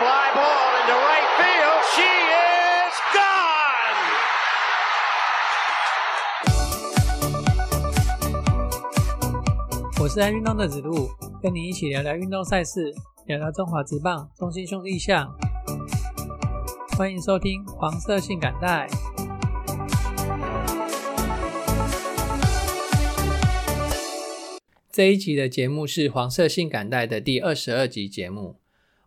fly ball into right field. She is gone. 我是爱运动的子路，跟你一起聊聊运动赛事，聊聊中华职棒、中心兄弟象。欢迎收听黄色性感带。这一集的节目是黄色性感带的第二十二集节目。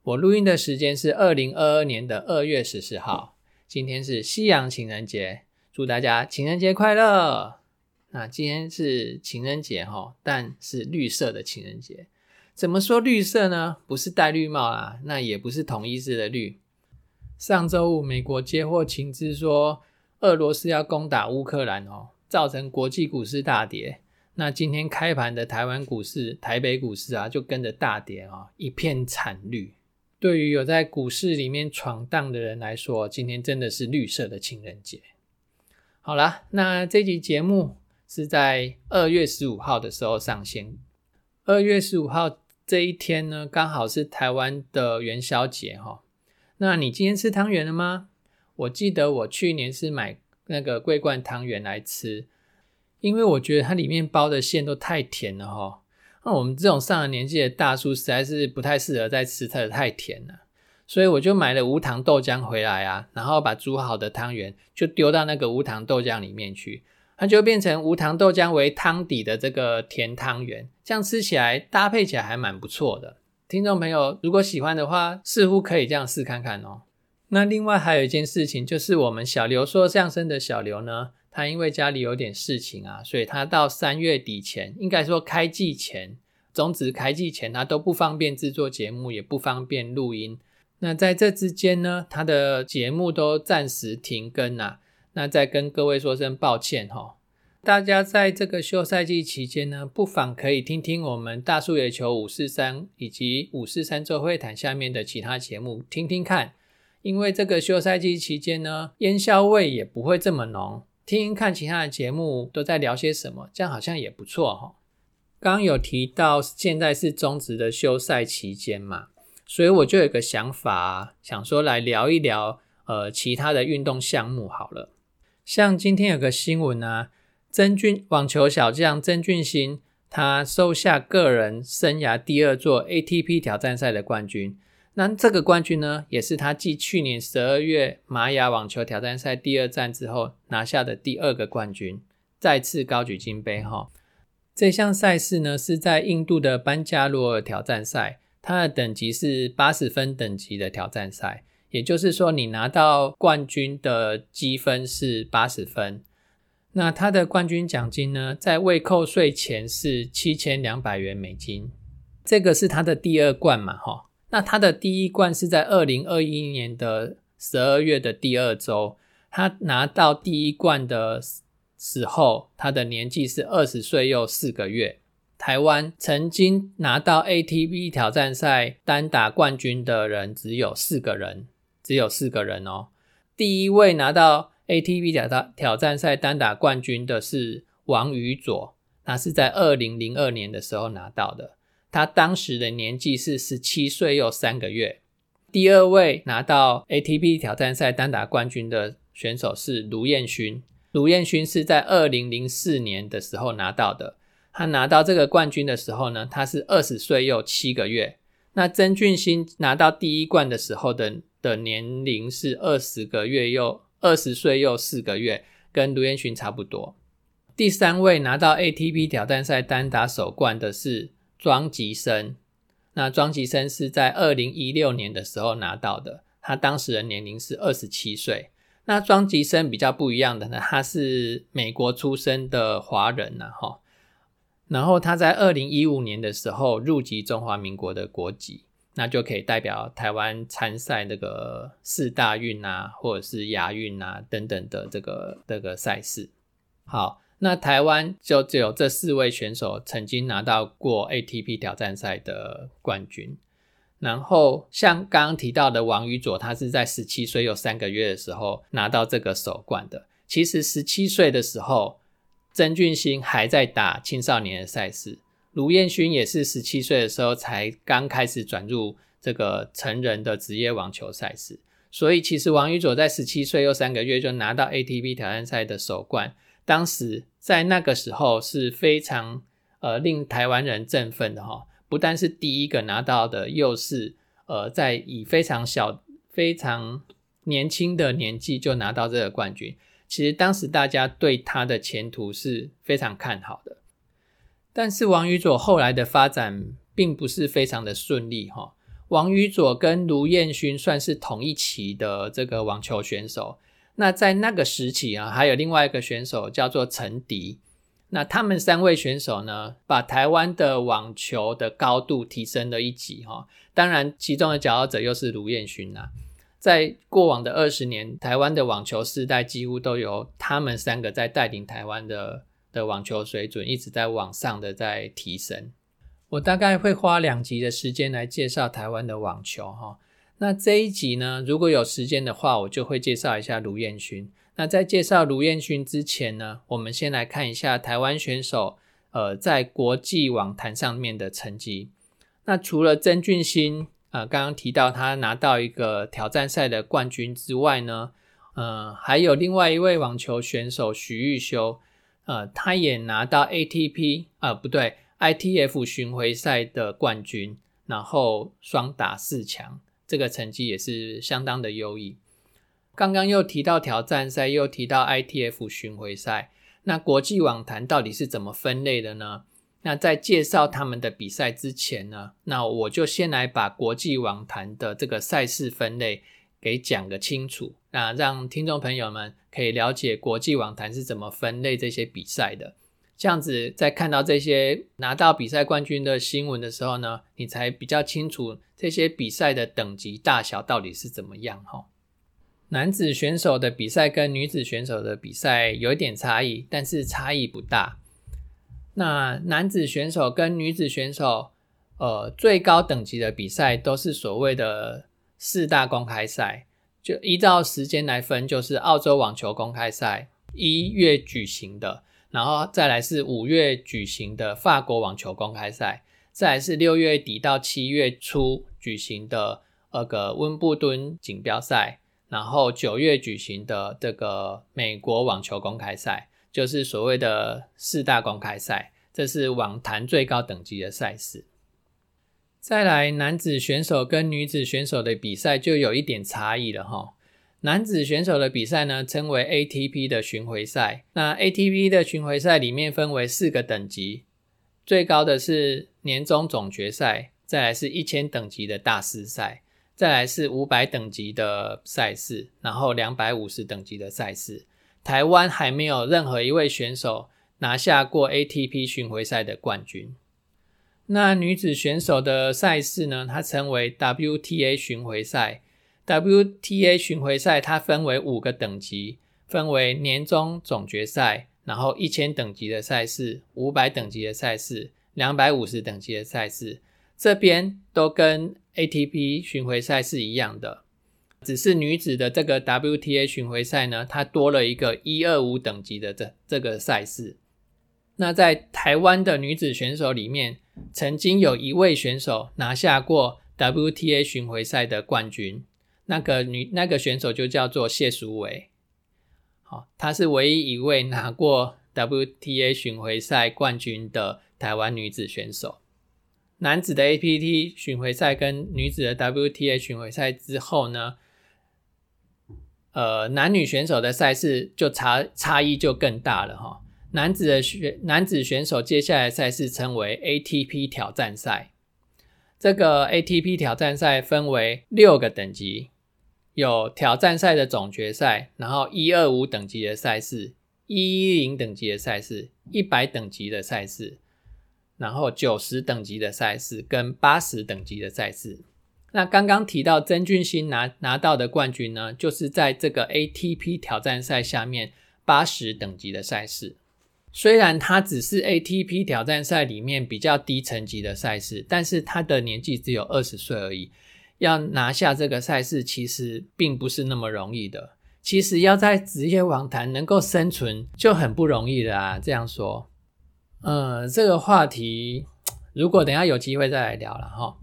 我录音的时间是二零二二年的二月十四号，今天是西洋情人节，祝大家情人节快乐。那今天是情人节哈，但是绿色的情人节。怎么说绿色呢？不是戴绿帽啦，那也不是同一式的绿。上周五，美国接获情资说，俄罗斯要攻打乌克兰哦，造成国际股市大跌。那今天开盘的台湾股市、台北股市啊，就跟着大跌啊，一片惨绿。对于有在股市里面闯荡的人来说，今天真的是绿色的情人节。好了，那这集节目是在二月十五号的时候上线。二月十五号这一天呢，刚好是台湾的元宵节哈。那你今天吃汤圆了吗？我记得我去年是买那个桂冠汤圆来吃。因为我觉得它里面包的馅都太甜了哈，那我们这种上了年纪的大叔实在是不太适合再吃它的太甜了，所以我就买了无糖豆浆回来啊，然后把煮好的汤圆就丢到那个无糖豆浆里面去，它就变成无糖豆浆为汤底的这个甜汤圆，这样吃起来搭配起来还蛮不错的。听众朋友如果喜欢的话，似乎可以这样试看看哦。那另外还有一件事情，就是我们小刘说相声的小刘呢。他因为家里有点事情啊，所以他到三月底前，应该说开季前，中职开季前，他都不方便制作节目，也不方便录音。那在这之间呢，他的节目都暂时停更啊。那再跟各位说声抱歉哈。大家在这个休赛季期间呢，不妨可以听听我们大树野球五四三以及五四三周会谈下面的其他节目，听听看。因为这个休赛季期间呢，烟硝味也不会这么浓。听看其他的节目都在聊些什么，这样好像也不错哈。刚刚有提到现在是中职的休赛期间嘛，所以我就有个想法，想说来聊一聊呃其他的运动项目好了。像今天有个新闻啊，曾俊网球小将曾俊欣，他收下个人生涯第二座 ATP 挑战赛的冠军。那这个冠军呢，也是他继去年十二月玛雅网球挑战赛第二站之后拿下的第二个冠军，再次高举金杯哈。这项赛事呢是在印度的班加罗尔挑战赛，它的等级是八十分等级的挑战赛，也就是说你拿到冠军的积分是八十分。那它的冠军奖金呢，在未扣税前是七千两百元美金，这个是他的第二冠嘛哈。那他的第一冠是在二零二一年的十二月的第二周，他拿到第一冠的时候，他的年纪是二十岁又四个月。台湾曾经拿到 ATP 挑战赛单打冠军的人只有四个人，只有四个人哦。第一位拿到 ATP 挑战挑战赛单打冠军的是王宇佐，那是在二零零二年的时候拿到的。他当时的年纪是十七岁又三个月。第二位拿到 ATP 挑战赛单打冠军的选手是卢彦勋，卢彦勋是在二零零四年的时候拿到的。他拿到这个冠军的时候呢，他是二十岁又七个月。那曾俊欣拿到第一冠的时候的的年龄是二十个月又二十岁又四个月，跟卢彦勋差不多。第三位拿到 ATP 挑战赛单打首冠的是。庄吉生，那庄吉生是在二零一六年的时候拿到的，他当时的年龄是二十七岁。那庄吉生比较不一样的呢，他是美国出生的华人呐，哈。然后他在二零一五年的时候入籍中华民国的国籍，那就可以代表台湾参赛那个四大运啊，或者是亚运啊等等的这个这个赛事。好。那台湾就只有这四位选手曾经拿到过 ATP 挑战赛的冠军。然后像刚刚提到的王宇佐，他是在十七岁有三个月的时候拿到这个首冠的。其实十七岁的时候，曾俊欣还在打青少年的赛事，卢彦勋也是十七岁的时候才刚开始转入这个成人的职业网球赛事。所以其实王宇佐在十七岁又三个月就拿到 ATP 挑战赛的首冠，当时在那个时候是非常呃令台湾人振奋的哈。不但是第一个拿到的，又是呃在以非常小、非常年轻的年纪就拿到这个冠军。其实当时大家对他的前途是非常看好的。但是王宇佐后来的发展并不是非常的顺利哈。王宇佐跟卢彦勋算是同一期的这个网球选手。那在那个时期啊，还有另外一个选手叫做陈迪。那他们三位选手呢，把台湾的网球的高度提升了一级哈。当然，其中的佼佼者又是卢彦勋呐。在过往的二十年，台湾的网球世代几乎都由他们三个在带领台湾的的网球水准一直在往上的在提升。我大概会花两集的时间来介绍台湾的网球哈。那这一集呢，如果有时间的话，我就会介绍一下卢彦勋。那在介绍卢彦勋之前呢，我们先来看一下台湾选手呃在国际网坛上面的成绩。那除了曾俊欣呃刚刚提到他拿到一个挑战赛的冠军之外呢，呃还有另外一位网球选手徐玉修，呃他也拿到 ATP 啊不对。ITF 巡回赛的冠军，然后双打四强，这个成绩也是相当的优异。刚刚又提到挑战赛，又提到 ITF 巡回赛，那国际网坛到底是怎么分类的呢？那在介绍他们的比赛之前呢，那我就先来把国际网坛的这个赛事分类给讲个清楚，那让听众朋友们可以了解国际网坛是怎么分类这些比赛的。这样子，在看到这些拿到比赛冠军的新闻的时候呢，你才比较清楚这些比赛的等级大小到底是怎么样哈。男子选手的比赛跟女子选手的比赛有一点差异，但是差异不大。那男子选手跟女子选手，呃，最高等级的比赛都是所谓的四大公开赛，就依照时间来分，就是澳洲网球公开赛一月举行的。然后再来是五月举行的法国网球公开赛，再来是六月底到七月初举行的那个温布顿锦标赛，然后九月举行的这个美国网球公开赛，就是所谓的四大公开赛，这是网坛最高等级的赛事。再来，男子选手跟女子选手的比赛就有一点差异了哈。男子选手的比赛呢，称为 ATP 的巡回赛。那 ATP 的巡回赛里面分为四个等级，最高的是年终总决赛，再来是一千等级的大师赛，再来是五百等级的赛事，然后两百五十等级的赛事。台湾还没有任何一位选手拿下过 ATP 巡回赛的冠军。那女子选手的赛事呢，它称为 WTA 巡回赛。WTA 巡回赛它分为五个等级，分为年终总决赛，然后一千等级的赛事、五百等级的赛事、两百五十等级的赛事，这边都跟 ATP 巡回赛是一样的，只是女子的这个 WTA 巡回赛呢，它多了一个一二五等级的这这个赛事。那在台湾的女子选手里面，曾经有一位选手拿下过 WTA 巡回赛的冠军。那个女那个选手就叫做谢淑薇，好，她是唯一一位拿过 WTA 巡回赛冠军的台湾女子选手。男子的 APT 巡回赛跟女子的 WTA 巡回赛之后呢，呃，男女选手的赛事就差差异就更大了哈。男子的选男子选手接下来赛事称为 ATP 挑战赛，这个 ATP 挑战赛分为六个等级。有挑战赛的总决赛，然后一二五等级的赛事，一一零等级的赛事，一百等级的赛事，然后九十等级的赛事跟八十等级的赛事。那刚刚提到曾俊欣拿拿到的冠军呢，就是在这个 ATP 挑战赛下面八十等级的赛事。虽然他只是 ATP 挑战赛里面比较低层级的赛事，但是他的年纪只有二十岁而已。要拿下这个赛事，其实并不是那么容易的。其实要在职业网坛能够生存，就很不容易的啊。这样说，嗯，这个话题如果等下有机会再来聊了哈。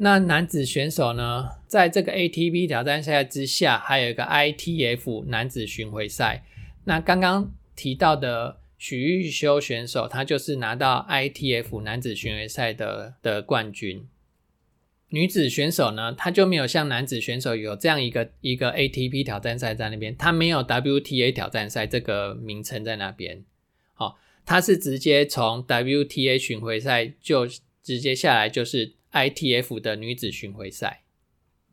那男子选手呢，在这个 ATP 挑战赛之下，还有一个 ITF 男子巡回赛。那刚刚提到的许玉修选手，他就是拿到 ITF 男子巡回赛的的冠军。女子选手呢，她就没有像男子选手有这样一个一个 ATP 挑战赛在那边，她没有 WTA 挑战赛这个名称在那边。好，她是直接从 WTA 巡回赛就直接下来就是。ITF 的女子巡回赛，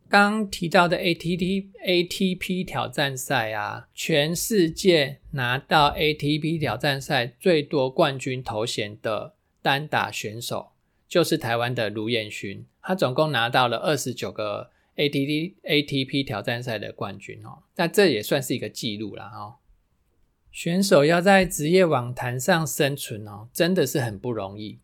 刚提到的 ATT ATP 挑战赛啊，全世界拿到 ATP 挑战赛最多冠军头衔的单打选手，就是台湾的卢彦勋，他总共拿到了二十九个 ATP ATP 挑战赛的冠军哦，那这也算是一个记录了哦。选手要在职业网坛上生存哦，真的是很不容易。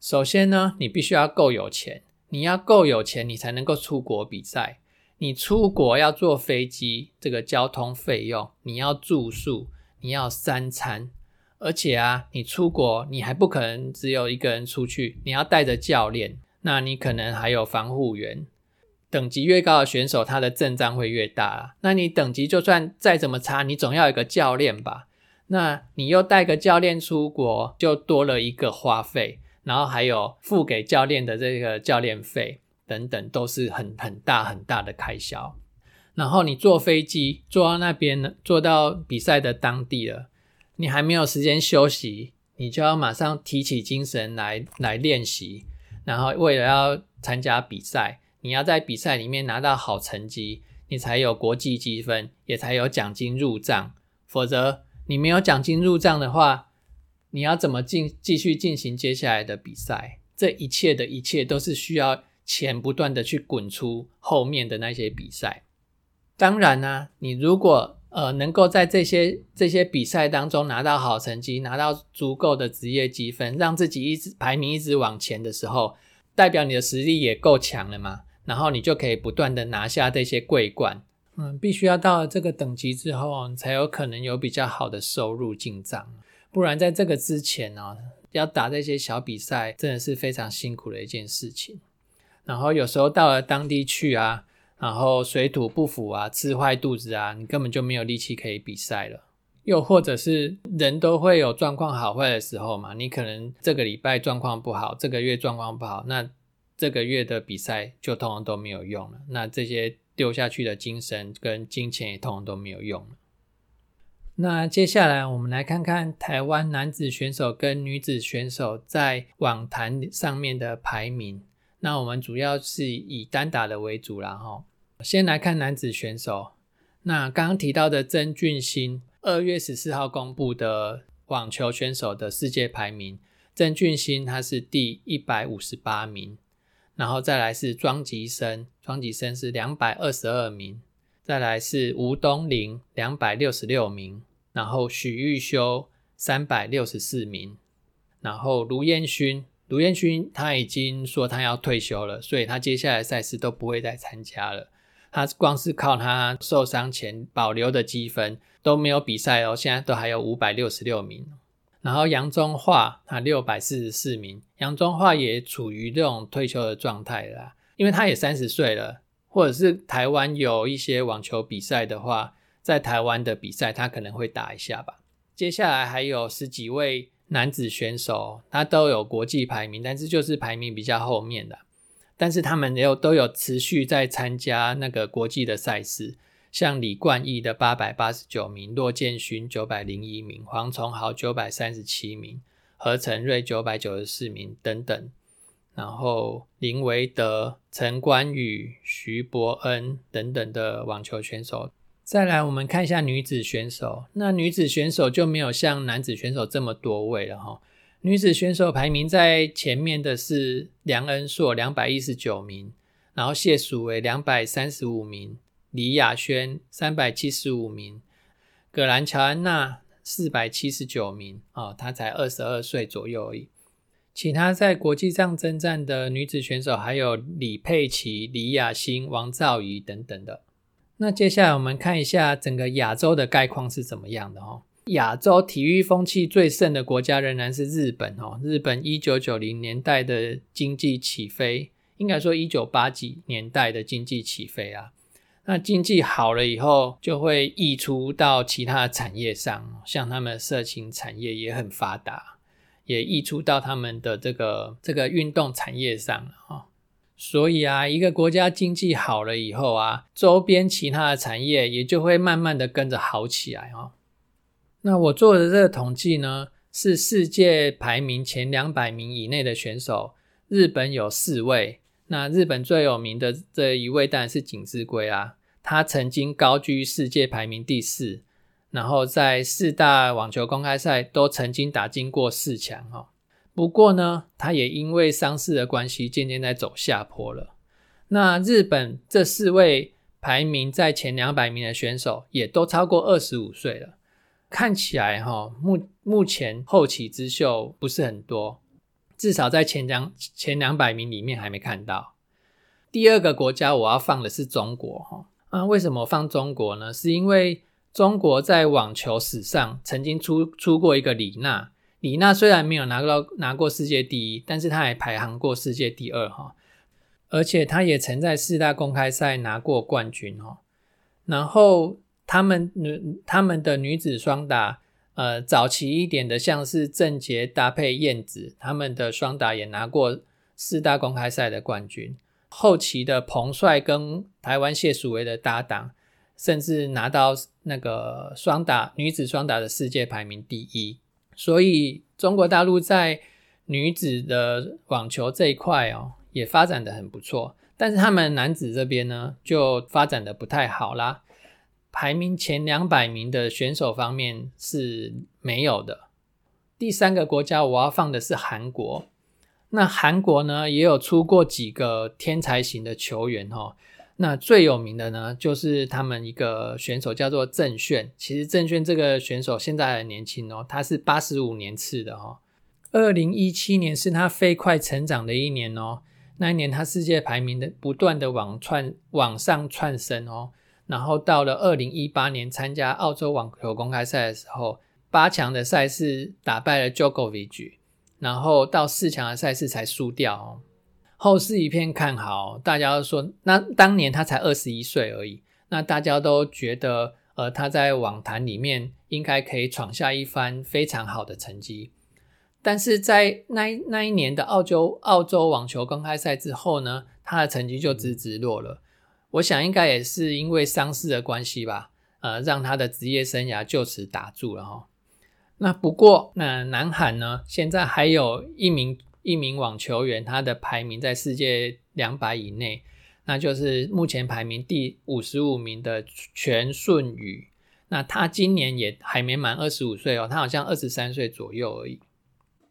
首先呢，你必须要够有钱，你要够有钱，你才能够出国比赛。你出国要坐飞机，这个交通费用，你要住宿，你要三餐，而且啊，你出国你还不可能只有一个人出去，你要带着教练，那你可能还有防护员。等级越高的选手，他的阵仗会越大。那你等级就算再怎么差，你总要有个教练吧？那你又带个教练出国，就多了一个花费。然后还有付给教练的这个教练费等等，都是很很大很大的开销。然后你坐飞机坐到那边呢，坐到比赛的当地了，你还没有时间休息，你就要马上提起精神来来练习。然后为了要参加比赛，你要在比赛里面拿到好成绩，你才有国际积分，也才有奖金入账。否则你没有奖金入账的话，你要怎么进继续进行接下来的比赛？这一切的一切都是需要钱不断的去滚出后面的那些比赛。当然呢，你如果呃能够在这些这些比赛当中拿到好成绩，拿到足够的职业积分，让自己一直排名一直往前的时候，代表你的实力也够强了嘛。然后你就可以不断的拿下这些桂冠。嗯，必须要到了这个等级之后，才有可能有比较好的收入进账。不然，在这个之前呢，要打这些小比赛，真的是非常辛苦的一件事情。然后有时候到了当地去啊，然后水土不服啊，吃坏肚子啊，你根本就没有力气可以比赛了。又或者是人都会有状况好坏的时候嘛，你可能这个礼拜状况不好，这个月状况不好，那这个月的比赛就通常都没有用了。那这些丢下去的精神跟金钱也通常都没有用了。那接下来我们来看看台湾男子选手跟女子选手在网坛上面的排名。那我们主要是以单打的为主啦，哈。先来看男子选手。那刚刚提到的曾俊欣，二月十四号公布的网球选手的世界排名，曾俊欣他是第一百五十八名，然后再来是庄吉生，庄吉生是两百二十二名。再来是吴东林两百六十六名，然后许玉修三百六十四名，然后卢彦勋，卢彦勋他已经说他要退休了，所以他接下来赛事都不会再参加了。他光是靠他受伤前保留的积分都没有比赛哦，现在都还有五百六十六名。然后杨宗桦他六百四十四名，杨宗桦也处于这种退休的状态啦，因为他也三十岁了。或者是台湾有一些网球比赛的话，在台湾的比赛他可能会打一下吧。接下来还有十几位男子选手，他都有国际排名，但是就是排名比较后面的。但是他们有都有持续在参加那个国际的赛事，像李冠毅的八百八十九名，骆建勋九百零一名，黄崇豪九百三十七名，何成瑞九百九十四名等等。然后林维德、陈冠宇、徐伯恩等等的网球选手，再来我们看一下女子选手。那女子选手就没有像男子选手这么多位了哈。女子选手排名在前面的是梁恩硕两百一十九名，然后谢淑薇两百三十五名，李雅轩三百七十五名，葛兰乔安娜四百七十九名哦，她才二十二岁左右而已。其他在国际上征战的女子选手还有李佩琪、李雅欣、王兆仪等等的。那接下来我们看一下整个亚洲的概况是怎么样的哦。亚洲体育风气最盛的国家仍然是日本哦。日本一九九零年代的经济起飞，应该说一九八几年代的经济起飞啊。那经济好了以后，就会溢出到其他的产业上，像他们色情产业也很发达，也溢出到他们的这个这个运动产业上啊。所以啊，一个国家经济好了以后啊，周边其他的产业也就会慢慢的跟着好起来哦。那我做的这个统计呢，是世界排名前两百名以内的选手，日本有四位。那日本最有名的这一位当然是锦织圭啊，他曾经高居世界排名第四，然后在四大网球公开赛都曾经打进过四强哦。不过呢，他也因为伤势的关系，渐渐在走下坡了。那日本这四位排名在前两百名的选手，也都超过二十五岁了，看起来哈目目前后起之秀不是很多。至少在前两前两百名里面还没看到。第二个国家我要放的是中国哈啊，为什么放中国呢？是因为中国在网球史上曾经出出过一个李娜，李娜虽然没有拿到拿过世界第一，但是她还排行过世界第二哈，而且她也曾在四大公开赛拿过冠军哈。然后他们女他们的女子双打。呃，早期一点的，像是郑洁搭配燕子，他们的双打也拿过四大公开赛的冠军。后期的彭帅跟台湾谢淑薇的搭档，甚至拿到那个双打女子双打的世界排名第一。所以中国大陆在女子的网球这一块哦，也发展的很不错。但是他们男子这边呢，就发展的不太好啦。排名前两百名的选手方面是没有的。第三个国家我要放的是韩国。那韩国呢也有出过几个天才型的球员哈。那最有名的呢就是他们一个选手叫做郑炫。其实郑炫这个选手现在很年轻哦，他是八十五年次的哈。二零一七年是他飞快成长的一年哦。那一年他世界排名的不断的往窜往上窜升哦。然后到了二零一八年参加澳洲网球公开赛的时候，八强的赛事打败了 jokovic 然后到四强的赛事才输掉哦。后世一片看好，大家都说那当年他才二十一岁而已，那大家都觉得呃他在网坛里面应该可以闯下一番非常好的成绩。但是在那那一年的澳洲澳洲网球公开赛之后呢，他的成绩就直直落了。我想应该也是因为伤势的关系吧，呃，让他的职业生涯就此打住了哈。那不过，那南韩呢，现在还有一名一名网球员，他的排名在世界两百以内，那就是目前排名第五十五名的全顺宇。那他今年也还没满二十五岁哦，他好像二十三岁左右而已。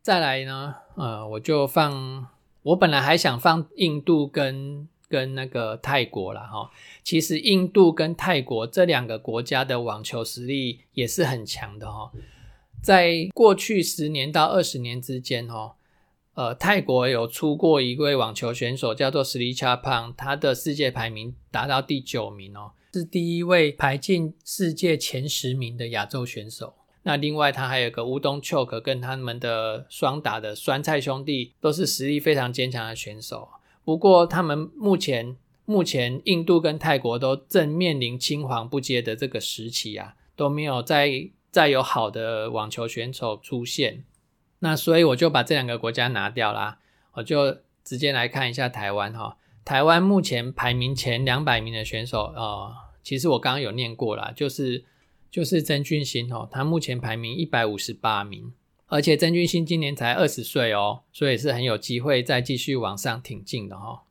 再来呢，呃，我就放，我本来还想放印度跟。跟那个泰国了哈，其实印度跟泰国这两个国家的网球实力也是很强的哈。在过去十年到二十年之间哦，呃，泰国有出过一位网球选手叫做斯里恰胖，他的世界排名达到第九名哦，是第一位排进世界前十名的亚洲选手。那另外他还有个乌东丘克，跟他们的双打的酸菜兄弟都是实力非常坚强的选手。不过，他们目前目前印度跟泰国都正面临青黄不接的这个时期啊，都没有再再有好的网球选手出现。那所以我就把这两个国家拿掉啦，我就直接来看一下台湾哈。台湾目前排名前两百名的选手呃，其实我刚刚有念过啦，就是就是曾俊欣哦，他目前排名一百五十八名。而且曾俊欣今年才二十岁哦，所以是很有机会再继续往上挺进的哈。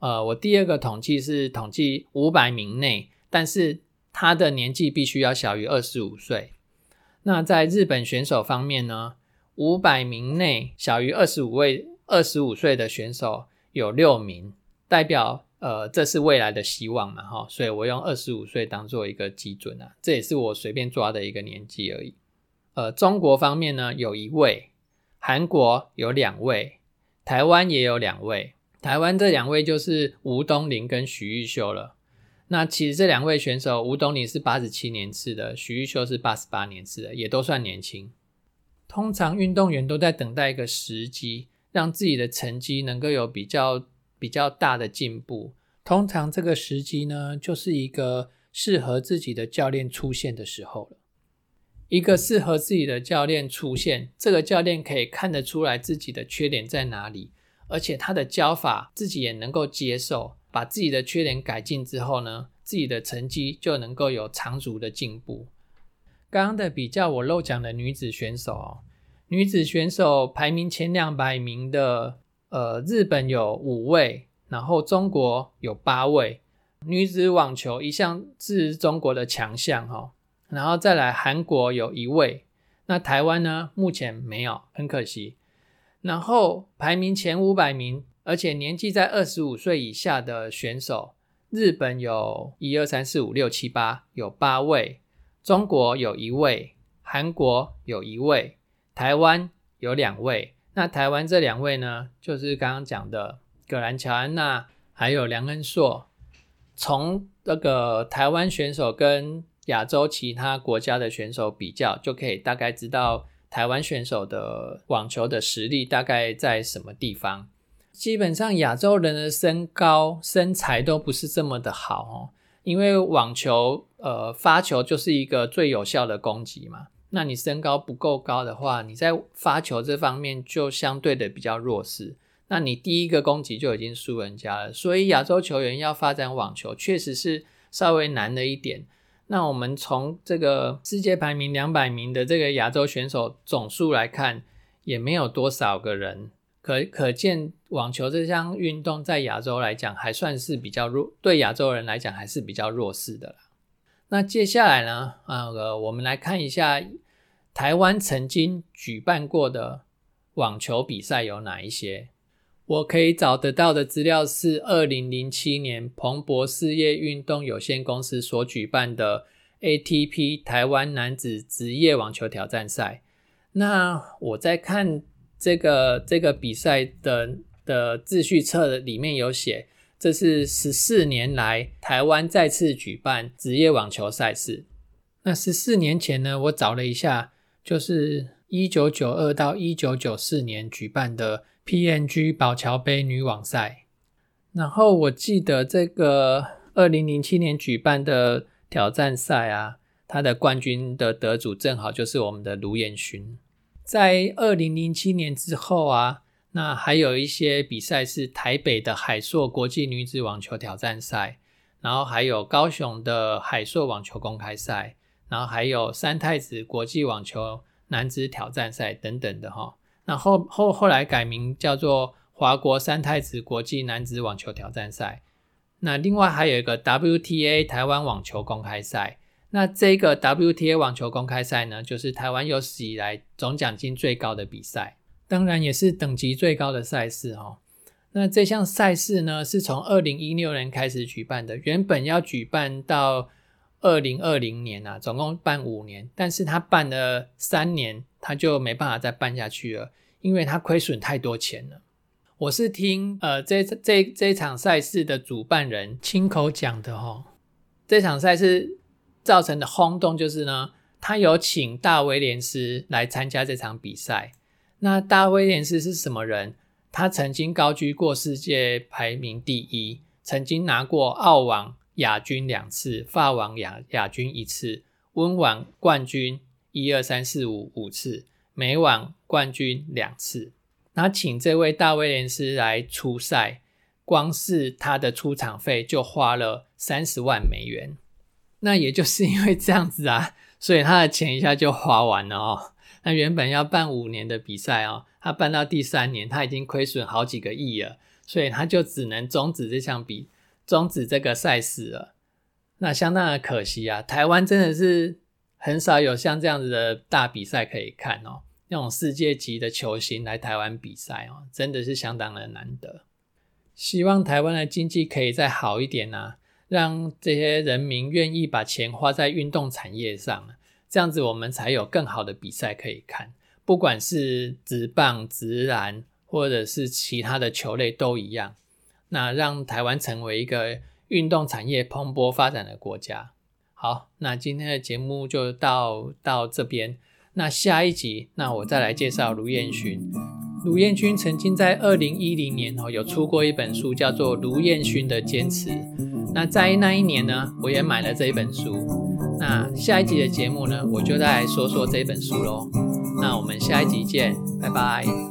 呃，我第二个统计是统计五百名内，但是他的年纪必须要小于二十五岁。那在日本选手方面呢，五百名内小于二十五位二十五岁的选手有六名，代表呃这是未来的希望嘛哈。所以我用二十五岁当做一个基准啊，这也是我随便抓的一个年纪而已。呃，中国方面呢有一位，韩国有两位，台湾也有两位。台湾这两位就是吴东林跟许玉秀了。那其实这两位选手，吴东林是八十七年次的，许玉秀是八十八年次的，也都算年轻。通常运动员都在等待一个时机，让自己的成绩能够有比较比较大的进步。通常这个时机呢，就是一个适合自己的教练出现的时候了。一个适合自己的教练出现，这个教练可以看得出来自己的缺点在哪里，而且他的教法自己也能够接受，把自己的缺点改进之后呢，自己的成绩就能够有长足的进步。刚刚的比较，我漏讲的女子选手哦，女子选手排名前两百名的，呃，日本有五位。然后中国有八位女子网球一向是中国的强项哈，然后再来韩国有一位，那台湾呢目前没有，很可惜。然后排名前五百名，而且年纪在二十五岁以下的选手，日本有一二三四五六七八有八位，中国有一位，韩国有一位，台湾有两位。那台湾这两位呢，就是刚刚讲的。葛兰乔安娜还有梁恩硕，从那个台湾选手跟亚洲其他国家的选手比较，就可以大概知道台湾选手的网球的实力大概在什么地方。基本上亚洲人的身高身材都不是这么的好哦，因为网球呃发球就是一个最有效的攻击嘛。那你身高不够高的话，你在发球这方面就相对的比较弱势。那你第一个攻击就已经输人家了，所以亚洲球员要发展网球确实是稍微难了一点。那我们从这个世界排名两百名的这个亚洲选手总数来看，也没有多少个人，可可见网球这项运动在亚洲来讲还算是比较弱，对亚洲人来讲还是比较弱势的啦。那接下来呢，啊，我们来看一下台湾曾经举办过的网球比赛有哪一些。我可以找得到的资料是二零零七年彭博事业运动有限公司所举办的 ATP 台湾男子职业网球挑战赛。那我在看这个这个比赛的的秩序册里面有写，这是十四年来台湾再次举办职业网球赛事。那十四年前呢，我找了一下，就是一九九二到一九九四年举办的。PNG 宝桥杯女网赛，然后我记得这个二零零七年举办的挑战赛啊，它的冠军的得主正好就是我们的卢彦勋。在二零零七年之后啊，那还有一些比赛是台北的海硕国际女子网球挑战赛，然后还有高雄的海硕网球公开赛，然后还有三太子国际网球男子挑战赛等等的哈。那后后后来改名叫做华国三太子国际男子网球挑战赛。那另外还有一个 WTA 台湾网球公开赛。那这个 WTA 网球公开赛呢，就是台湾有史以来总奖金最高的比赛，当然也是等级最高的赛事哦。那这项赛事呢，是从二零一六年开始举办的，原本要举办到二零二零年啊，总共办五年，但是他办了三年，他就没办法再办下去了。因为他亏损太多钱了，我是听呃这这这场赛事的主办人亲口讲的哦。这场赛事造成的轰动就是呢，他有请大威廉斯来参加这场比赛。那大威廉斯是什么人？他曾经高居过世界排名第一，曾经拿过澳网亚军两次，法网亚亚军一次，温网冠军一二三四五五次。每晚冠军两次，那请这位大威廉斯来出赛，光是他的出场费就花了三十万美元。那也就是因为这样子啊，所以他的钱一下就花完了哦。那原本要办五年的比赛哦，他办到第三年，他已经亏损好几个亿了，所以他就只能终止这项比，终止这个赛事了。那相当的可惜啊，台湾真的是。很少有像这样子的大比赛可以看哦，那种世界级的球星来台湾比赛哦，真的是相当的难得。希望台湾的经济可以再好一点啊，让这些人民愿意把钱花在运动产业上，这样子我们才有更好的比赛可以看。不管是直棒、直篮，或者是其他的球类都一样。那让台湾成为一个运动产业蓬勃发展的国家。好，那今天的节目就到到这边。那下一集，那我再来介绍卢彦勋。卢彦勋曾经在二零一零年哦有出过一本书，叫做《卢彦勋的坚持》。那在那一年呢，我也买了这一本书。那下一集的节目呢，我就再来说说这本书喽。那我们下一集见，拜拜。